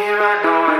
Here I know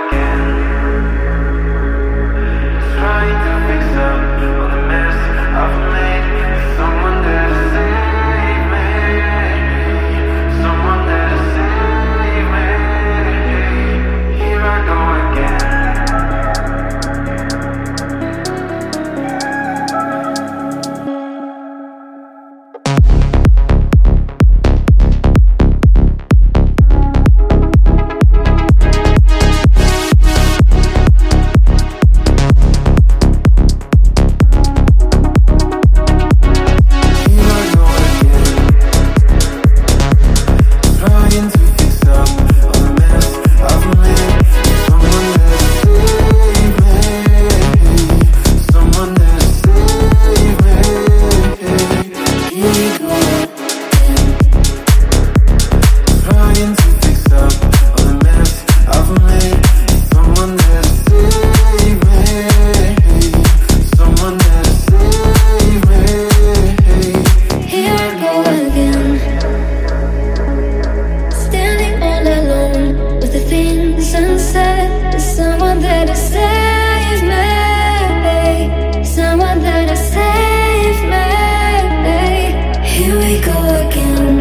again.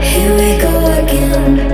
Here we go again.